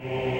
mm